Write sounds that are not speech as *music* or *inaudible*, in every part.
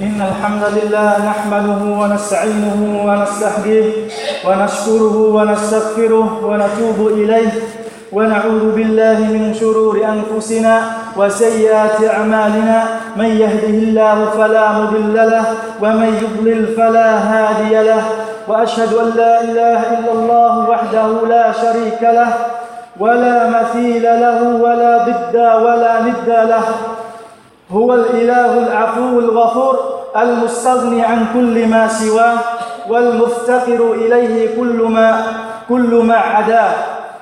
إن الحمد لله نحمده ونستعينه ونستهديه ونشكره ونستغفره ونتوب إليه ونعوذ بالله من شرور أنفسنا وسيئات أعمالنا من يهده الله فلا مضل له ومن يضلل فلا هادي له وأشهد أن لا إله إلا الله وحده لا شريك له ولا مثيل له ولا ضد ولا ند له هو الإله العفو الغفور المستغني عن كل ما سواه والمفتقر إليه كل ما كل ما عداه.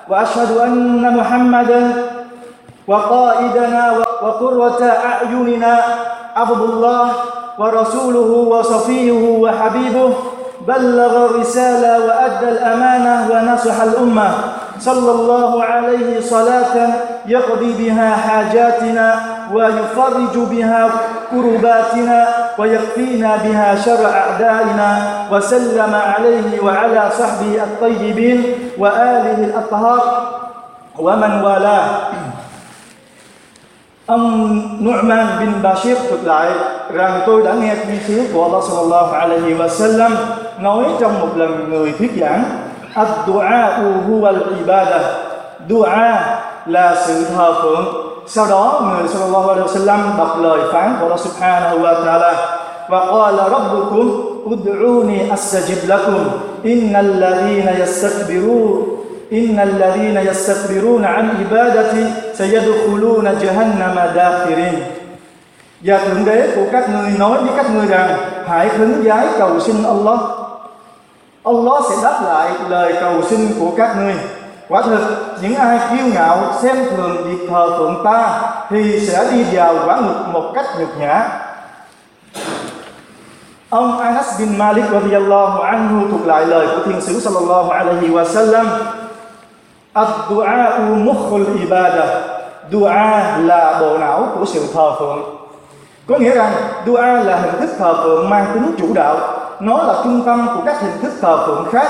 وأشهد أن محمدا وقائدنا وقرة أعيننا عبد الله ورسوله وصفيه وحبيبه. بلغ الرسالة وأدى الأمانة ونصح الأمة. صلى الله عليه صلاة يقضي بها حاجاتنا. ويفرج بها كرباتنا ويكفينا بها شر أعدائنا وسلم عليه وعلى صحبه الطيبين وآله الأطهار ومن والاه Ông Nu'man bin Bashir thuật lại rằng tôi đã nghe thiên sứ của Allah sallallahu alaihi wa sallam nói trong một lần người thuyết giảng Ad-du'a huwa al-ibadah Dua là sự thờ phượng Sau đó người sallallahu alaihi wa sallam đọc lời phán của Allah subhanahu wa ta'ala Và qala rabbukum ud'uni astajib lakum Innal ladhina yastakbirun إن الذين يستكبرون عن عبادتي سيدخلون جهنم داخرين Và Thượng Đế của các ngươi nói với các ngươi rằng Hãy khấn vái cầu xin Allah Allah sẽ đáp lại lời cầu xin của các ngươi Quả thực, những ai kiêu ngạo, xem thường việc thờ phượng ta Thì sẽ đi vào quả ngục một cách nhục nhã. Ông Anas bin Malik radiyallahu anhu thuộc lại lời của Thiên sứ sallallahu alaihi wa sallam Ad-du'a mukhul ibadah Dua là bộ não của sự thờ phượng. Có nghĩa rằng, dua là hình thức thờ phượng mang tính chủ đạo, Nó là trung tâm của các hình thức thờ phượng khác.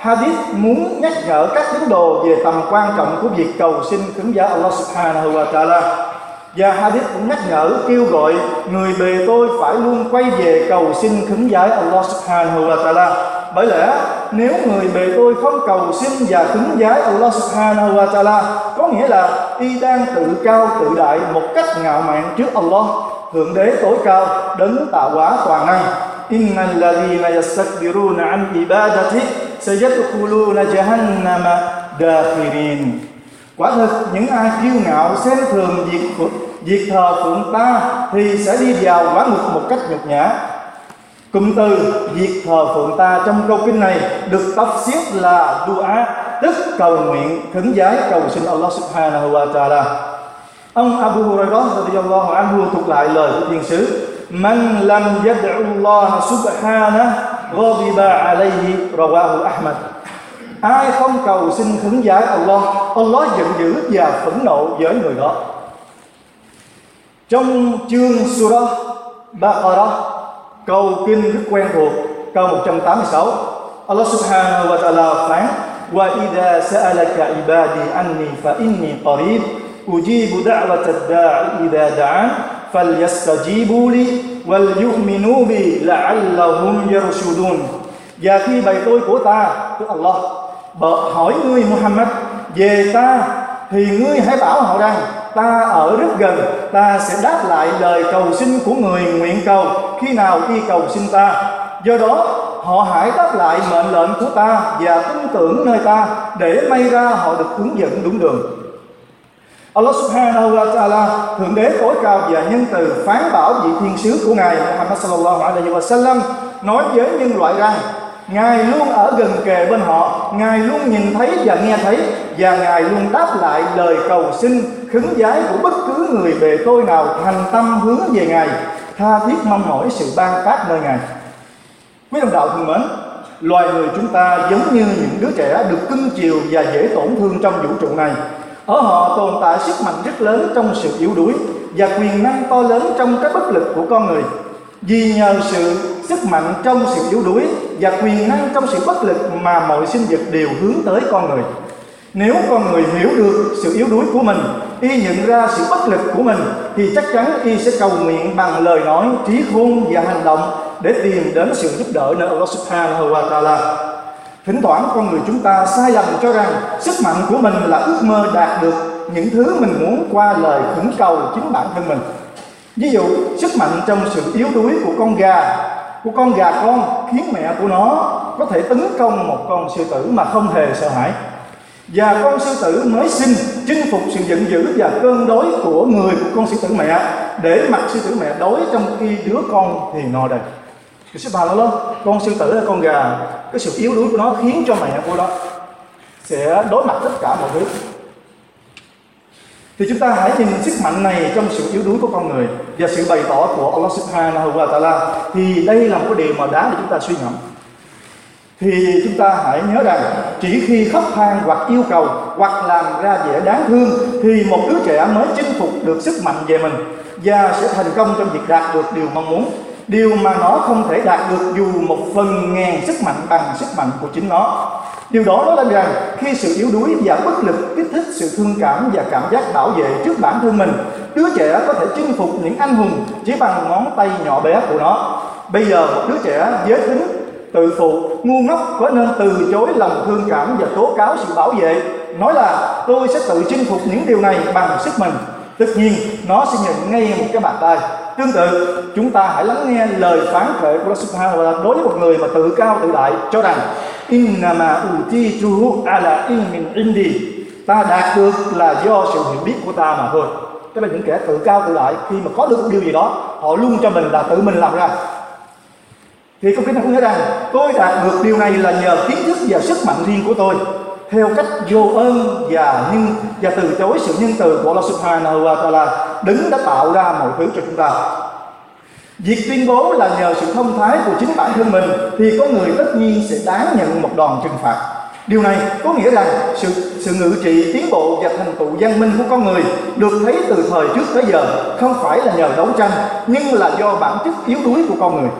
Hadith muốn nhắc nhở các tín đồ về tầm quan trọng của việc cầu xin khấn giả Allah subhanahu wa ta'ala. Và Hadith cũng nhắc nhở, kêu gọi người bề tôi phải luôn quay về cầu xin khấn giải Allah subhanahu wa ta'ala. Bởi lẽ, nếu người bề tôi không cầu xin và khấn giải Allah subhanahu wa ta'ala, có nghĩa là y đang tự cao tự đại một cách ngạo mạn trước Allah, thượng đế tối cao, đấng tạo hóa toàn năng. Innal ladhina yastakbiruna an ibadati sayadkhuluna jahannama dakhirin. Quả thực, những ai kiêu ngạo xem thường việc việc thờ phượng ta thì sẽ đi vào quả ngục một cách nhục nhã. Cụm từ việc thờ phượng ta trong câu kinh này được tóc xiết là dua, tức cầu nguyện, khấn giái cầu xin Allah subhanahu wa ta'ala. Ông Abu Hurairah radhiyallahu anhu thuộc lại lời của thiên sứ, man lam yad'u Allah subhanahu ghadiba alayhi rawahu Ahmad. Ai không cầu xin hướng giải Allah Allah giận dữ và phẫn nộ với người đó. Trong chương Surah Baqarah câu kinh rất quen thuộc, câu 186 Allah subhanahu wa ta'ala phán, wa idha sa'alaka ibadi anni fa inni qarib, ujibu da'wata ad-da'i idha da'an falyastajibu li wal yu'minu bi la'allahum yarshudun và khi bày tôi của ta, tức Allah hỏi ngươi, Muhammad, về ta, thì ngươi hãy bảo họ rằng, ta ở rất gần, ta sẽ đáp lại lời cầu xin của người nguyện cầu, khi nào y cầu xin ta. Do đó, họ hãy đáp lại mệnh lệnh của ta và tin tưởng nơi ta, để may ra họ được hướng dẫn đúng đường. Allah subhanahu wa ta'ala thượng đế tối cao và nhân từ phán bảo vị thiên sứ của ngài Muhammad sallallahu alaihi wa sallam nói với nhân loại rằng, Ngài luôn ở gần kề bên họ, Ngài luôn nhìn thấy và nghe thấy, Và Ngài luôn đáp lại lời cầu xin Khấn giái của bất cứ người bề tôi nào Thành tâm hướng về Ngài. Tha thiết mong mỏi sự ban phát nơi Ngài. Quý đồng đạo thân mến, Loài người chúng ta giống như những đứa trẻ Được cưng chiều và dễ tổn thương trong vũ trụ này. Ở họ tồn tại sức mạnh rất lớn trong sự yếu đuối Và quyền năng to lớn trong cái bất lực của con người. Vì nhờ sự sức mạnh trong sự yếu đuối và quyền năng trong sự bất lực mà mọi sinh vật đều hướng tới con người. Nếu con người hiểu được sự yếu đuối của mình, y nhận ra sự bất lực của mình, thì chắc chắn y sẽ cầu nguyện bằng lời nói, trí khôn và hành động để tìm đến sự giúp đỡ nơi Allah Subhanahu wa Taala thỉnh thoảng con người chúng ta sai lầm cho rằng sức mạnh của mình là ước mơ đạt được những thứ mình muốn qua lời khẩn cầu chính bản thân mình. Ví dụ, sức mạnh trong sự yếu đuối của con gà. Của con gà con khiến mẹ của nó có thể tấn công một con sư tử mà không hề sợ hãi. Và con sư tử mới sinh chinh phục sự giận dữ và cơn đói của người của con sư tử mẹ, để mặc sư tử mẹ đói trong khi đứa con thì no đầy cái số bà đó, đó con sư tử hay con gà cái sự yếu đuối của nó khiến cho mẹ của nó sẽ đối mặt tất cả mọi thứ. Thì chúng ta hãy nhìn sức mạnh này trong sự yếu đuối của con người và sự bày tỏ của Allah Subhanahu wa Taala. Thì đây là một cái điều mà đáng để chúng ta suy ngẫm. Thì chúng ta hãy nhớ rằng chỉ khi khóc than hoặc yêu cầu hoặc làm ra vẻ đáng thương thì một đứa trẻ mới chinh phục được sức mạnh về mình và sẽ thành công trong việc đạt được điều mong muốn điều mà nó không thể đạt được dù một phần ngàn sức mạnh bằng sức mạnh của chính nó. Điều đó nói lên rằng khi sự yếu đuối và bất lực kích thích sự thương cảm và cảm giác bảo vệ trước bản thân mình, đứa trẻ có thể chinh phục những anh hùng chỉ bằng ngón tay nhỏ bé của nó. Bây giờ một đứa trẻ giới tính, tự phụ ngu ngốc có nên từ chối lòng thương cảm và tố cáo sự bảo vệ? Nói là, tôi sẽ tự chinh phục những điều này bằng sức mình tất nhiên, nó sẽ nhận ngay một cái bàn tay. Tương tự, chúng ta hãy lắng nghe lời phán khởi của Allah Subhanahu wa ta'ala đối với một người mà tự cao tự đại cho rằng, innama utitu ala ilmin indi. Ta đạt được là do sự hiểu biết của ta mà thôi. Tức là những kẻ tự cao tự đại, khi mà có được một điều gì đó, họ luôn cho mình là tự mình làm ra. Thì công kính có nghĩa rằng, tôi đạt được điều này là nhờ kiến thức và sức mạnh riêng của tôi theo cách vô ơn và nhưng và từ chối sự nhân từ của Allah Subhanahu wa Taala đứng đã tạo ra mọi thứ cho chúng ta Việc tuyên bố là nhờ sự thông thái của chính bản thân mình, thì có người tất nhiên sẽ đáng nhận một đòn trừng phạt. Điều này có nghĩa rằng sự sự ngự trị, tiến bộ và thành tựu văn minh của con người được thấy từ thời trước tới giờ không phải là nhờ đấu tranh, nhưng là do bản chất yếu đuối của con người.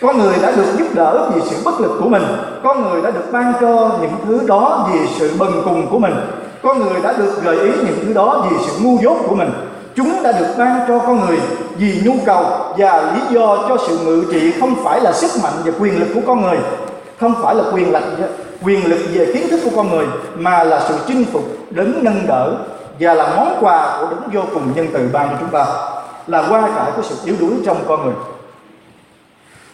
Con người đã được giúp đỡ vì sự bất lực của mình. Con người đã được ban cho những thứ đó vì sự bần cùng của mình. Con người đã được gợi ý những thứ đó vì sự ngu dốt của mình. Chúng đã được ban cho con người vì nhu cầu và lý do cho sự ngự trị không phải là sức mạnh và quyền lực của con người. Không phải là quyền lực, quyền lực về kiến thức của con người Mà là sự chinh phục đến nâng đỡ Và là món quà của đấng vô cùng nhân từ ban cho chúng ta Là qua cải của sự yếu đuối trong con người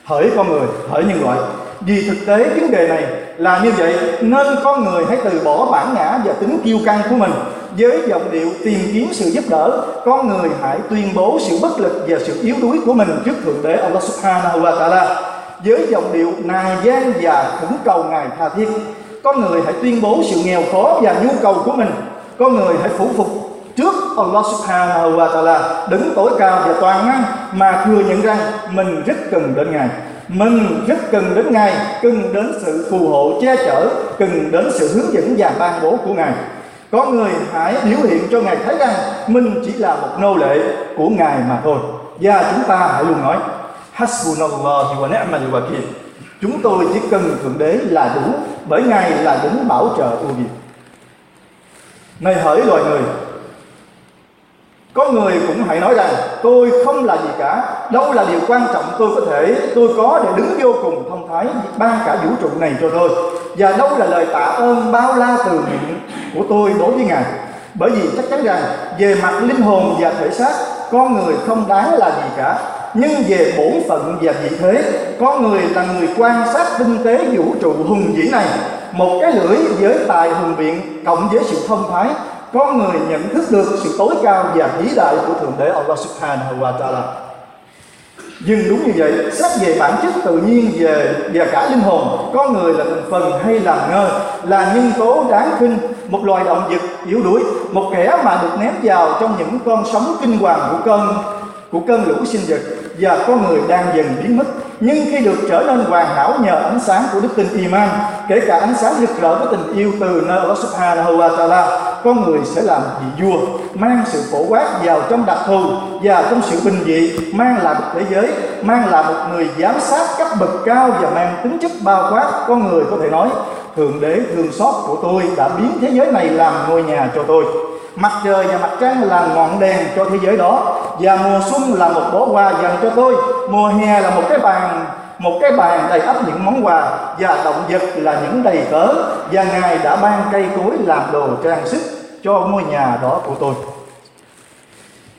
hỡi con người, hỡi nhân loại. Vì thực tế vấn đề này là như vậy, nên con người hãy từ bỏ bản ngã và tính kiêu căng của mình. Với giọng điệu tìm kiếm sự giúp đỡ, con người hãy tuyên bố sự bất lực và sự yếu đuối của mình trước thượng đế Allah Subhanahu wa Taala. Với giọng điệu nài gian và khẩn cầu ngài tha thiết, con người hãy tuyên bố sự nghèo khó và nhu cầu của mình. Con người hãy phủ phục trước Allah Subhanahu wa Taala đứng tối cao và toàn năng mà thừa nhận rằng mình rất cần đến Ngài. Mình rất cần đến Ngài, cần đến sự phù hộ che chở, cần đến sự hướng dẫn và ban bố của Ngài. Có người hãy biểu hiện cho Ngài thấy rằng mình chỉ là một nô lệ của Ngài mà thôi. Và chúng ta hãy luôn nói Hasbunallah wa ni'mal wakil chúng tôi chỉ cần thượng đế là đủ, bởi Ngài là đứng bảo trợ ưu việt. Này hỡi loài người có người cũng hãy nói rằng, tôi không là gì cả, đâu là điều quan trọng tôi có thể, tôi có để đứng vô cùng thông thái ban cả vũ trụ này cho tôi. Và đâu là lời tạ ơn bao la từ miệng của tôi đối với ngài. Bởi vì chắc chắn rằng, về mặt linh hồn và thể xác, con người không đáng là gì cả. Nhưng về bổn phận và vị thế, con người là người quan sát tinh tế vũ trụ hùng vĩ này. Một cái lưỡi với tài hùng biện cộng với sự thông thái con người nhận thức được sự tối cao và vĩ đại của thượng đế Allah Subhanahu wa Taala. Nhưng đúng như vậy xét về bản chất tự nhiên về và cả linh hồn con người là thành phần hay là ngơ là nhân tố đáng kinh, một loài động vật yếu đuối một kẻ mà được ném vào trong những con sóng kinh hoàng của cơn của cơn lũ sinh vật và con người đang dần biến mất. Nhưng khi được trở nên hoàn hảo nhờ ánh sáng của đức tin iman kể cả ánh sáng rực rỡ của tình yêu từ nơi Allah Subhanahu wa Taala con người sẽ làm vị vua, mang sự phổ quát vào trong đặc thù và trong sự bình dị, mang lại một thế giới, mang lại một người giám sát cấp bậc cao và mang tính chất bao quát con người có thể nói. Thượng đế, thương xót của tôi đã biến thế giới này làm ngôi nhà cho tôi. Mặt trời và mặt trăng là ngọn đèn cho thế giới đó, và mùa xuân là một bó hoa dành cho tôi. Mùa hè là một cái bàn một cái bàn đầy ắp những món quà và động vật là những đầy cớ, và ngài đã ban cây cối làm đồ trang sức cho ngôi nhà đó của tôi.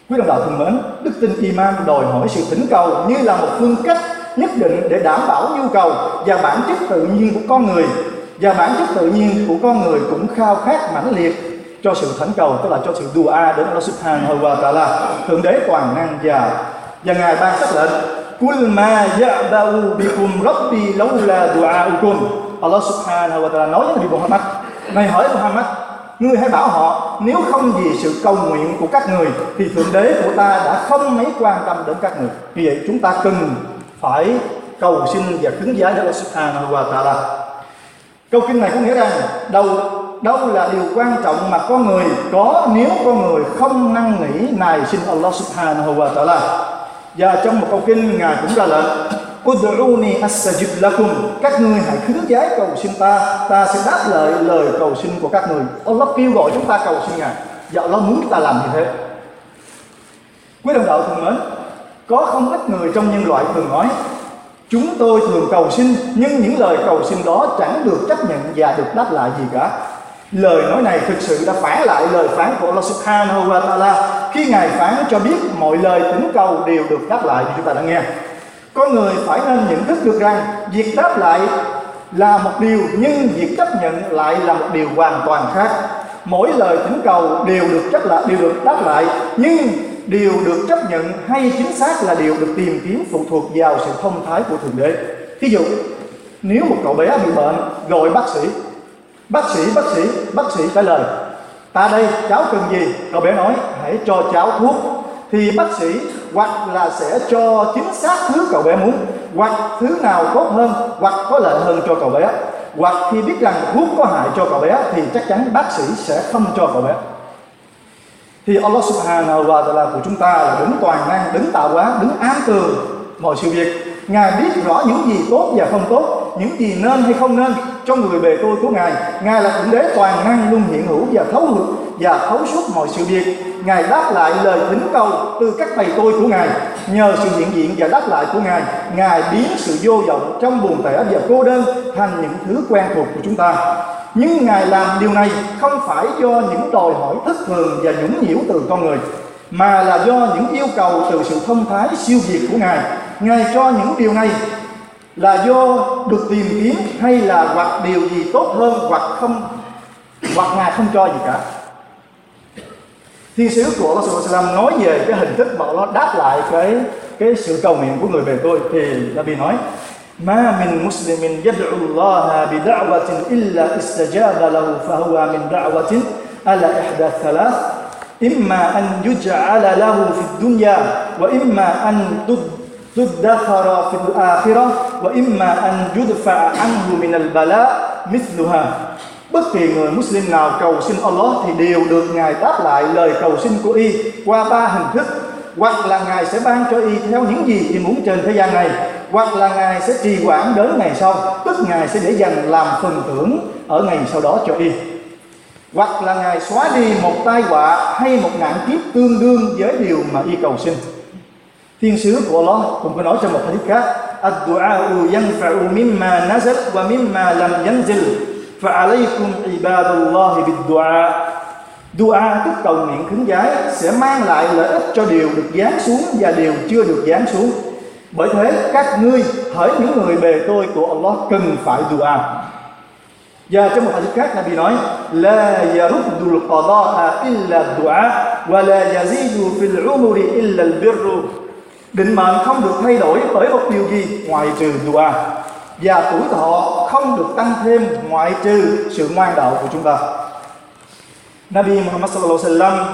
Quý đồng đạo thân mến, đức tin iman đòi hỏi sự thỉnh cầu như là một phương cách nhất định để đảm bảo nhu cầu và bản chất tự nhiên của con người. Và bản chất tự nhiên của con người cũng khao khát mãnh liệt cho sự thỉnh cầu, tức là cho sự dua đến Allah Subhanahu wa Taala thượng đế toàn năng và và ngài ban sắc lệnh kul ma ya'ba'u bikum rabbi laula du'a'ukum Allah Subhanahu wa Taala nói với Nabi Muhammad. Này hỏi Muhammad ngươi hãy bảo họ, nếu không vì sự cầu nguyện của các người, thì thượng đế của ta đã không mấy quan tâm đến các người. Vì vậy chúng ta cần phải cầu xin và cứng giá cho Allah Subhanahu wa Taala. Câu kinh này có nghĩa rằng, đâu đâu là điều quan trọng mà con người có nếu con người không năn nỉ nài xin Allah Subhanahu wa Taala và trong một câu kinh, ngài cũng ra lệnh Udruni astajib lakum. Các ngươi hãy khứng giái cầu xin ta Ta sẽ đáp lời lời cầu xin của các người. Allah kêu gọi chúng ta cầu xin Ngài. Dạ, và Allah muốn chúng ta làm như thế. Quý đồng đạo thân mến, Có không ít người trong nhân loại thường nói, Chúng tôi thường cầu xin, Nhưng những lời cầu xin đó chẳng được chấp nhận Và được đáp lại gì cả. Lời nói này thực sự đã phản lại lời phán của Allah Subhanahu wa Ta'ala khi Ngài phán cho biết mọi lời tính cầu đều được đáp lại như chúng ta đã nghe. Con người phải nên nhận thức được rằng việc đáp lại là một điều, nhưng việc chấp nhận lại là một điều hoàn toàn khác. Mỗi lời tính cầu đều được chấp lại, đều được đáp lại, nhưng điều được chấp nhận hay chính xác là điều được tìm kiếm phụ thuộc vào sự thông thái của thượng đế. Ví dụ, nếu một cậu bé bị bệnh, gọi bác sĩ bác sĩ bác sĩ bác sĩ trả lời. Ta đây, cháu cần gì? Cậu bé nói, hãy cho cháu thuốc. Thì bác sĩ, hoặc là sẽ cho chính xác thứ cậu bé muốn, hoặc thứ nào tốt hơn, hoặc có lợi hơn cho cậu bé. Hoặc khi biết rằng thuốc có hại cho cậu bé, thì chắc chắn bác sĩ sẽ không cho cậu bé. Thì Allah subhanahu wa ta'ala của chúng ta là đứng toàn năng, đứng tạo hóa, đứng ám tường. Mọi sự việc, Ngài biết rõ những gì tốt và không tốt, Những gì nên hay không nên. Trong người bề tôi của Ngài. Ngài là Thượng Đế toàn năng luôn hiện hữu và thấu hữu Và thấu suốt mọi sự việc. Ngài đáp lại lời thỉnh cầu từ các thầy tôi của Ngài. Nhờ sự hiện diện và đáp lại của Ngài Ngài biến sự vô vọng trong buồn tẻ và cô đơn Thành những thứ quen thuộc của chúng ta. Nhưng Ngài làm điều này không phải do những đòi hỏi thất thường và nhũng nhiễu từ con người, mà là do những yêu cầu từ sự thông thái siêu việt của Ngài. Ngài cho những điều này là do được tìm kiếm hay là hoặc điều gì tốt hơn hoặc không hoặc Ngài không cho gì cả. Thiên sứ của Allah Sallam nói về cái hình thức mà nó đáp lại cái cái sự cầu nguyện của người về tôi thì Nabi nói ما من مسلم يدعو الله بدعوة إلا استجاب له فهو من دعوة على إحدى الثلاث إما أن يجعل له في الدنيا وإما أن تدخر في الآخرة wa imma an yudfa'a anhu minal bala mithluha. Bất kỳ người Muslim nào cầu xin Allah thì đều được Ngài đáp lại lời cầu xin của y qua ba hình thức. Hoặc là Ngài sẽ ban cho y theo những gì y muốn trên thế gian này, hoặc là Ngài sẽ trì quản đến ngày sau, tức Ngài sẽ để dành làm phần thưởng ở ngày sau đó cho y. Hoặc là Ngài xóa đi một tai họa hay một nạn kiếp tương đương với điều mà y cầu xin. Thiên sứ của Allah cũng có nói trong một hadith khác. الدعاء ينفع مما نزل ومما لم ينزل فعليكم عباد الله بالدعاء bid-du'a tức cầu nguyện khấn giái sẽ mang lại lợi ích cho điều được giáng xuống và điều chưa được giáng xuống. Bởi thế, các ngươi hỡi những người bề tôi của Allah cần phải dua. Và trong một hadith khác, Nabi nói, La yaruddul qada'a illa du'a, Wa la yazidu fil umuri illa albirru Định mệnh không được thay đổi bởi một điều gì? Ngoài trừ dua. Và tuổi thọ không được tăng thêm ngoại trừ sự ngoan đạo của chúng ta. Nabi Muhammad sallallahu alaihi wasallam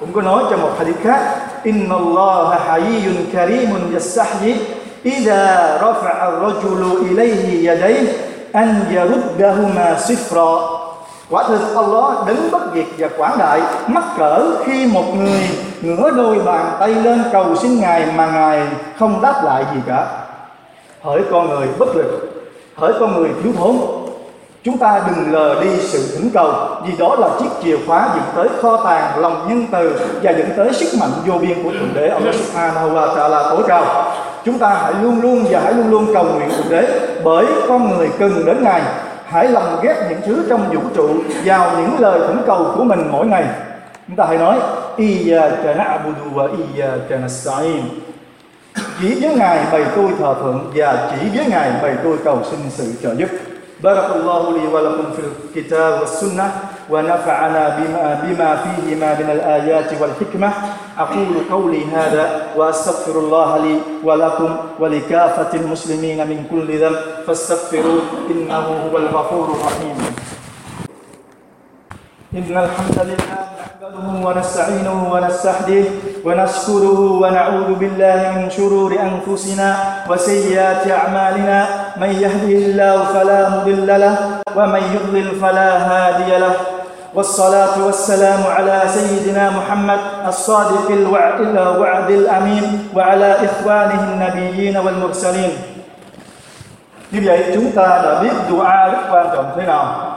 cũng có nói trong một hadith khác Inna Allah hayyun karimun yastahyi Idha rafa'a ar-rajulu ilayhi yadayhi an yaruddahuma sifra quả thực Allah đứng bất diệt và quảng đại, mắc cỡ khi một người ngửa đôi bàn tay lên cầu xin ngài mà ngài không đáp lại gì cả. Hỡi con người bất lực, hỡi con người thiếu thốn, chúng ta đừng lờ đi sự thỉnh cầu, vì đó là chiếc chìa khóa dẫn tới kho tàng lòng nhân từ và dẫn tới sức mạnh vô biên của thượng đế. Allah Subhanahu wa Taala tối cao. Chúng ta hãy luôn luôn và hãy luôn luôn cầu nguyện thượng đế, bởi con người cần đến ngài hãy lồng ghép những thứ trong vũ trụ vào những lời thỉnh cầu của mình mỗi ngày. Chúng ta hãy nói iyyaka na'budu wa iyyaka nasta'in. Chỉ với ngài bày tôi thờ phượng và chỉ với ngài bày tôi cầu xin sự trợ giúp. Barakallahu li wa lakum fil kitab was sunnah. ونفعنا بما, بما فيهما من الآيات والحكمة. أقول قولي هذا وأستغفر الله لي ولكم ولكافة المسلمين من كل ذنب. فاستغفروا إنه هو الغفور الرحيم. إن الحمد لله نحمده ونستعينه ونستهديه ونشكره ونعوذ بالله من شرور أنفسنا وسيئات أعمالنا. من يهده الله فلا مضل له ومن يضلل فلا هادي له. والصلاة والسلام على سيدنا محمد الصادق الوعد الوعد الأمين وعلى إخوانه النبيين والمرسلين Như vậy chúng ta đã biết dua rất quan trọng thế nào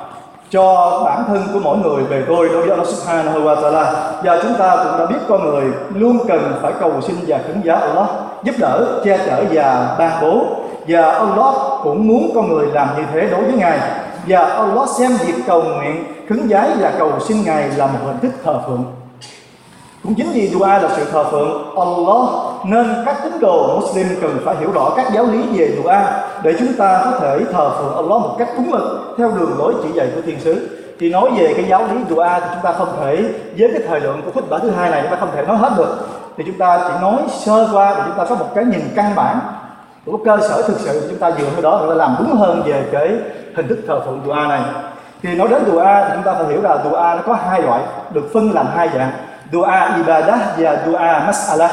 cho bản thân của mỗi người về tôi đối với Allah Subhanahu wa Taala và chúng ta cũng đã biết con người luôn cần phải cầu xin và khấn giá Allah giúp đỡ che chở và ban bố và Allah cũng muốn con người làm như thế đối với ngài và Allah xem việc cầu nguyện khấn giái và cầu xin ngài là một hình thức thờ phượng. Cũng chính vì dua là sự thờ phượng, Allah nên các tín đồ Muslim cần phải hiểu rõ các giáo lý về dua để chúng ta có thể thờ phượng Allah một cách đúng mực, theo đường lối chỉ dạy của thiên sứ. Thì nói về cái giáo lý dua thì chúng ta không thể, với cái thời lượng của khúc bản thứ hai này, chúng ta không thể nói hết được. Thì chúng ta chỉ nói sơ qua để chúng ta có một cái nhìn căn bản của cơ sở thực sự chúng ta dựa vào đó, để làm đúng hơn về cái hình thức thờ phượng dua này. Thì nói đến dua thì chúng ta phải hiểu là dua nó có hai loại, được phân làm hai dạng. Dua ibadah và dua mas'alah.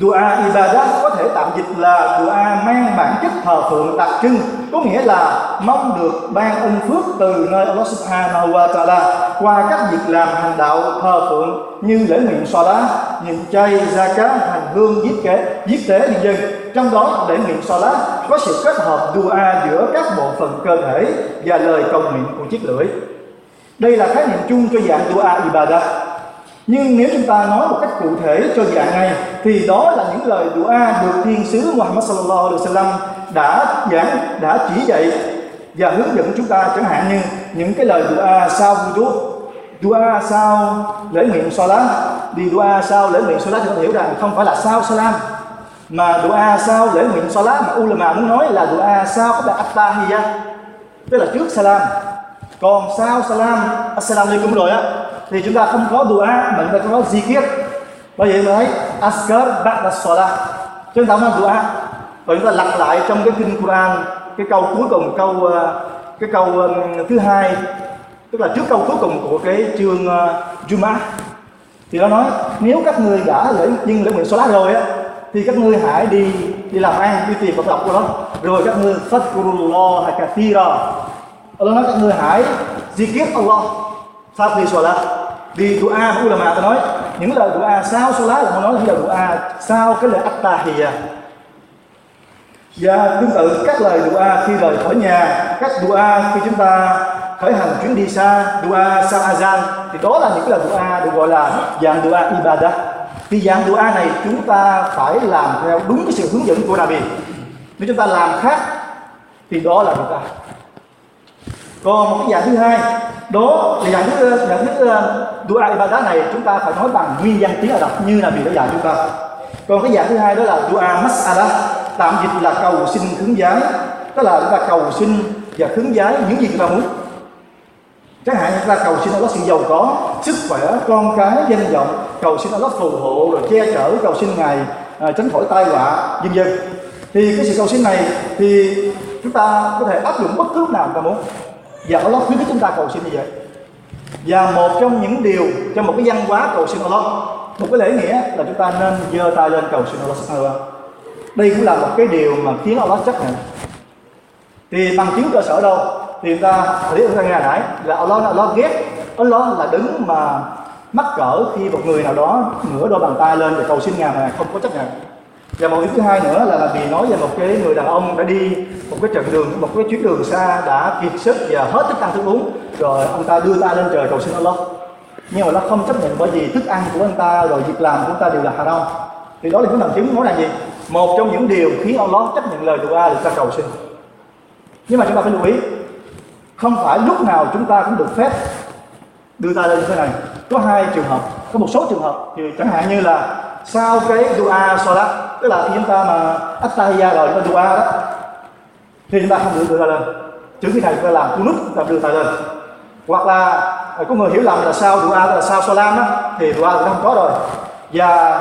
Dua ibadah có thể tạm dịch là dua mang bản chất thờ phượng đặc trưng Có nghĩa là mong được ban ân phước từ nơi Allah subhanahu wa ta'ala Qua các việc làm hành đạo thờ phượng như lễ nguyện salat, nhịn chay, zakat, hành hương, giết kế, giết tế nhân dân. Trong đó lễ nguyện salat có sự kết hợp dua giữa các bộ phận cơ thể và lời cầu nguyện của chiếc lưỡi. Đây là khái niệm chung cho dạng dua ibadah nhưng nếu chúng ta nói một cách cụ thể cho dạng này, thì đó là những lời dua được thiên sứ Muhammad sallallahu alaihi wasallam đã giảng, đã chỉ dạy và hướng dẫn chúng ta. Chẳng hạn như những cái lời dua sau wudu dua sau lễ nguyện salat. Đi dua sau lễ nguyện salat chúng ta hiểu rằng không phải là sau salam, mà dua sau lễ nguyện salat mà ulama muốn nói là dua sau các bạn attahiyah tức là trước salam. Còn sau salam assalamu alaikum rồi á thì chúng ta không có dua mà chúng ta có zikir bởi vậy mới thấy askar ba'da salat chúng ta không có dua và chúng ta lặp lại trong cái kinh Quran cái câu cuối cùng câu ờ, cái câu thứ hai. Tức là trước câu cuối cùng của cái chương uh, thì nó nói nếu các ngươi đã lễ nhưng lễ nguyện salat rồi á thì các ngươi hãy đi đi làm ăn đi tìm vật lộc của nó. Rồi các ngươi phát Qurroh hay fadkurullah rồi Allah nói các ngươi hãy di kiết Allah sau khi salat đi dua mà ulama ta nói, những lời dua sau salat là nói những lời dua sau cái lời attahiyah và dạ, tương tự các lời dua khi rời khỏi nhà, các dua khi chúng ta khởi hành chuyến đi xa dua sau azan, thì đó là những lời lời dua được gọi là dạng dua ibadah. Thì dạng dua này chúng ta phải làm theo đúng cái sự hướng dẫn của Nabi nếu chúng ta làm khác, thì đó là dua còn một cái dạng thứ hai đó là dạng thứ dạng thứ ờ, dua ibadah này chúng ta phải nói bằng nguyên văn tiếng Ả Rập như là bị đã dạy chúng ta. Còn cái dạng thứ hai đó là dua mas'ala tạm dịch là cầu xin hướng giái. Tức là chúng ta cầu xin và hướng giái những gì chúng ta muốn. Chẳng hạn chúng ta cầu xin Allah sự giàu có sức khỏe con cái danh vọng cầu xin Allah phù hộ rồi che chở cầu xin ngài à, tránh khỏi tai họa vân vân. Thì cái sự cầu xin này thì chúng ta có thể áp dụng bất cứ lúc nào chúng ta muốn và Allah khuyến khích chúng ta cầu xin như vậy. Và một trong những điều trong một cái văn hóa cầu xin Allah, một cái lễ nghĩa là chúng ta nên giơ tay lên cầu xin Allah subhanahu đây cũng là một cái điều mà khiến Allah chấp nhận. Thì bằng chứng cơ sở đâu? Thì chúng ta thấy chúng ta nghe nãy là Allah Allah ghét, Allah là đứng mà mắc cỡ khi một người nào đó ngửa đôi bàn tay lên để cầu xin ngài mà không có chấp nhận và một ý thứ hai nữa là là vì nói về một cái người đàn ông đã đi một cái trận đường, một cái chuyến đường xa, đã kiệt sức và hết thức ăn thức uống. Rồi ông ta đưa ta lên trời cầu xin Allah. Nhưng mà nó không chấp nhận bởi vì thức ăn của anh ta, rồi việc làm của anh ta đều là haram. Thì đó là những bằng chứng nói là gì? Một trong những điều khiến Allah chấp nhận lời dua là ta cầu xin. Nhưng mà chúng ta phải lưu ý, không phải lúc nào chúng ta cũng được phép đưa ta lên như thế này. Có hai trường hợp, có một số trường hợp thì chẳng hạn như là sau cái dua salat tức là khi chúng ta mà attahiyya rồi chúng ta dua đó thì chúng ta không được đưa tay lên chữ khi này chúng ta làm kunut chúng ta đưa tay lên. Hoặc là à, có người hiểu lầm là sao dua là sao salam đó thì dua thì không có rồi. Và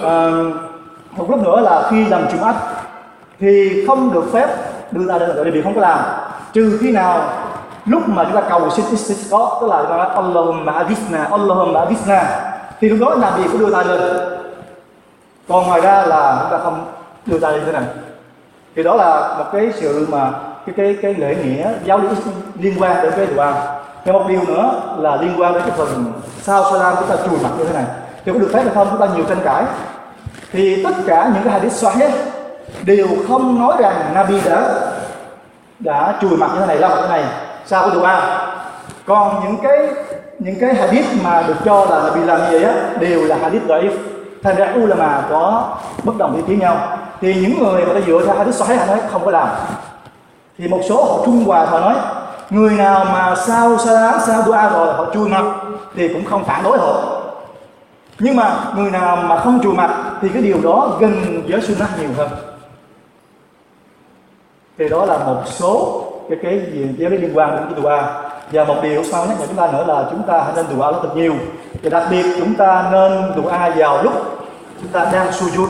uh, một lúc nữa là khi làm Jumat thì không được phép đưa tay lên tại vì không có làm. Trừ khi nào lúc mà chúng ta cầu xin istisqa tức là chúng ta nói Allahumma adisna Allahumma adisna thì lúc đó là gì có đưa tay lên còn ngoài ra là chúng ta không đưa tay như thế này. Thì đó là một cái sự mà cái cái cái lễ nghĩa giáo lý liên quan đến cái dua và một điều nữa là liên quan đến cái phần sau salam chúng ta chùi mặt như thế này. Thì có được phép hay không chúng ta nhiều tranh cãi. Thì tất cả những cái hadith sahih đều không nói rằng Nabi đã đã chùi mặt như thế này ra mặt như thế này sau cái dua còn những cái những cái hadith mà được cho là Nabi làm như vậy á, đều là hadith da'if thành ra ulama có bất đồng ý kiến nhau. Thì những người mà ta dựa theo hadith sahih họ nói không có làm. Thì một số họ trung hòa, họ nói, người nào mà sau salam sao dua rồi họ chui mặt thì cũng không phản đối họ. Nhưng mà người nào mà không chùi mặt, thì cái điều đó gần với sunnah nhiều hơn. Thì đó là một số cái cái gì liên quan đến cái dua và một điều sau nhắc nhở chúng ta nữa là chúng ta hãy nên dua nó thật nhiều và đặc biệt chúng ta nên dua vào lúc chúng ta đang sujud.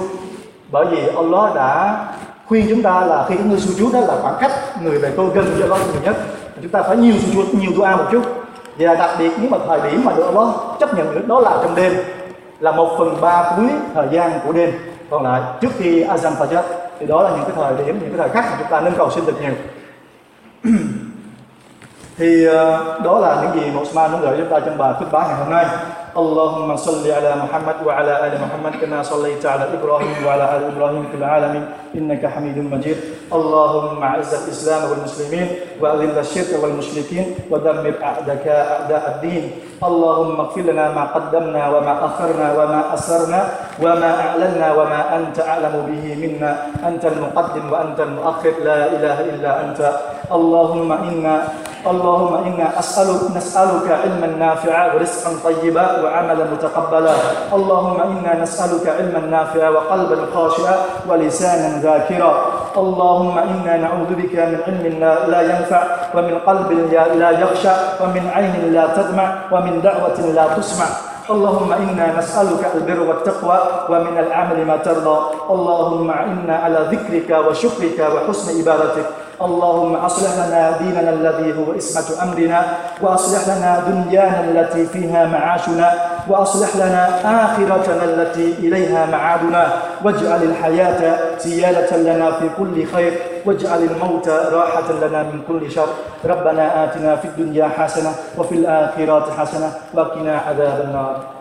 Bởi vì Allah đã khuyên chúng ta là khi chúng ta sujud đó là khoảng cách người về tôi gần với Allah nhiều nhất. Chúng ta phải nhiều sujud, nhiều dua một chút. Và đặc biệt nếu mà thời điểm mà được Allah chấp nhận được đó là trong đêm, là một phần ba cuối thời gian của đêm. Còn lại, trước khi Azan Fajr, thì đó là những cái thời điểm, những cái thời khắc mà chúng ta nên cầu xin được nhiều *clears throat* thì đó là những gì Osman muốn gửi chúng ta trong bài khutbah ngày hôm nay. اللهم صل على محمد وعلى ال محمد كما صليت على إبراهيم وعلى ال إبراهيم في العالمين انك حميد مجيد اللهم اعز الاسلام والمسلمين واذل الشرك والمشركين ودمر اعداءك اعداء الدين اللهم اغفر لنا ما قدمنا وما اخرنا وما اسررنا وما اعلنا وما انت اعلم به منا انت المقدم وانت المؤخر لا اله الا انت اللهم أنا اللهم إنا اسالك نسألك علما نافعا ورزقا طيبا وعملا متقبلا. اللهم إنا نسألك علما نافعا وقلبا خاشعا ولسانا ذاكرا. اللهم إنا نعوذ بك من علم لا ينفع ومن قلب لا يخشع ومن عين لا تدمع ومن دعوة لا تسمع. اللهم إنا نسألك البر والتقوى ومن العمل ما ترضى. اللهم إنا على ذكرك وشكرك وحسن عبادتك. اللهم أصلح لنا ديننا الذي هو اسمة أمرنا وأصلح لنا دنيانا التي فيها معاشنا وأصلح لنا آخرتنا التي إليها معادنا. واجعل الحياة زيادة لنا في كل خير واجعل الموت راحة لنا من كل شر. ربنا آتنا في الدنيا حسنة وفي الآخرة حسنة وقنا عذاب النار.